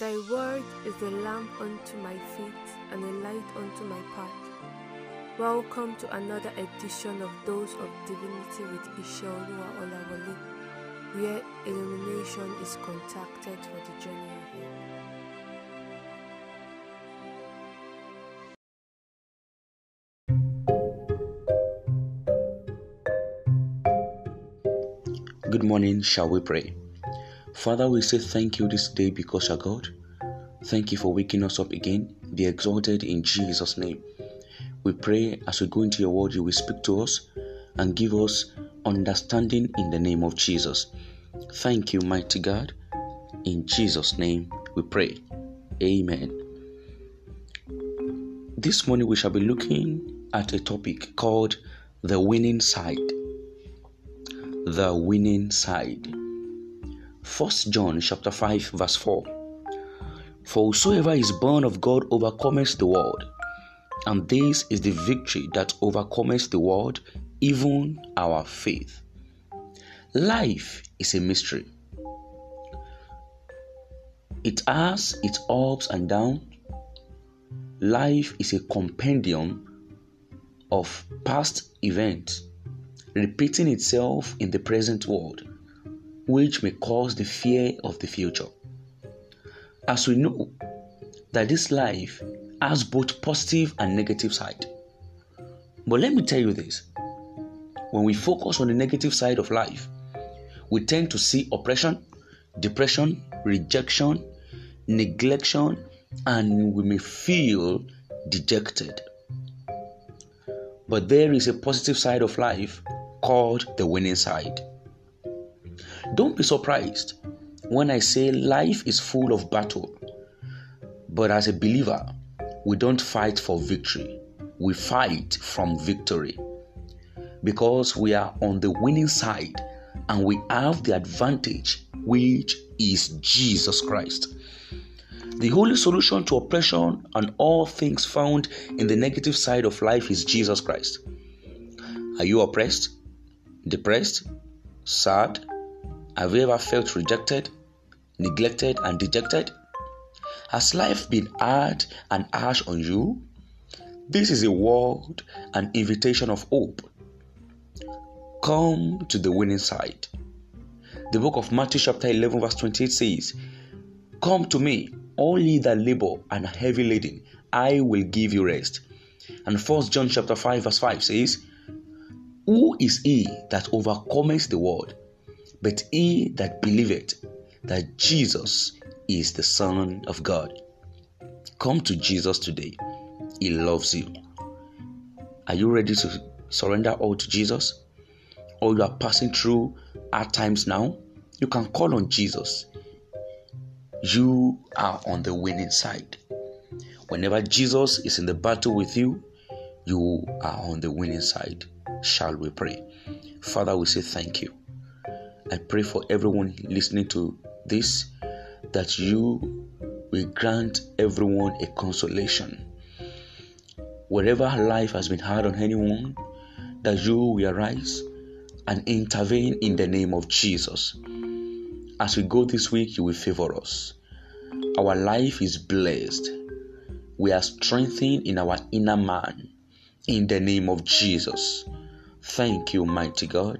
Thy word is a lamp unto my feet and a light unto my path. Welcome to another edition of Dose of Divinity with Ishaoluwa Olawale, where illumination is contacted for the journey ahead. Good morning, shall we pray? Father, we say thank you this day because you're God. Thank you for waking us up again. Be exalted in Jesus' name. We pray as we go into your word, you will speak to us and give us understanding in the name of Jesus. Thank you, mighty God. In Jesus' name we pray. Amen. This morning we shall be looking at a topic called the winning side. The winning side. First John chapter 5 verse 4. For whosoever is born of God overcometh the world, and this is the victory that overcometh the world, even our faith. Life is a mystery. It has its ups and downs. Life is a compendium of past events repeating itself in the present world, which may cause the fear of the future. As we know that this life has both positive and negative side. But let me tell you this. When we focus on the negative side of life, we tend to see oppression, depression, rejection, neglection, and we may feel dejected. But there is a positive side of life called the winning side. Don't be surprised when I say life is full of battle. But as a believer, we don't fight for victory, we fight from victory. Because we are on the winning side and we have the advantage, which is Jesus Christ. The only solution to oppression and all things found in the negative side of life is Jesus Christ. Are you oppressed, depressed, sad? Have you ever felt rejected, neglected, and dejected? Has life been hard and harsh on you? This is a word, an invitation of hope. Come to the winning side. The book of Matthew, chapter 11, verse 28 says, Come to me, all ye that labor and are heavy laden, I will give you rest. And First John chapter 5, verse 5 says, Who is he that overcometh the world, but he that believeth that Jesus is the Son of God? Come to Jesus today. He loves you. Are you ready to surrender all to Jesus? Or you are passing through hard times now? You can call on Jesus you are on the winning side. Whenever Jesus is in the battle with you, you are on the winning side. Shall we pray? Father, we say thank you. I pray for everyone listening to this that you will grant everyone a consolation. Wherever life has been hard on anyone, that you will arise and intervene in the name of Jesus. As we go this week, you will favor us. Our life is blessed. We are strengthened in our inner man. In the name of Jesus. Thank you, mighty God.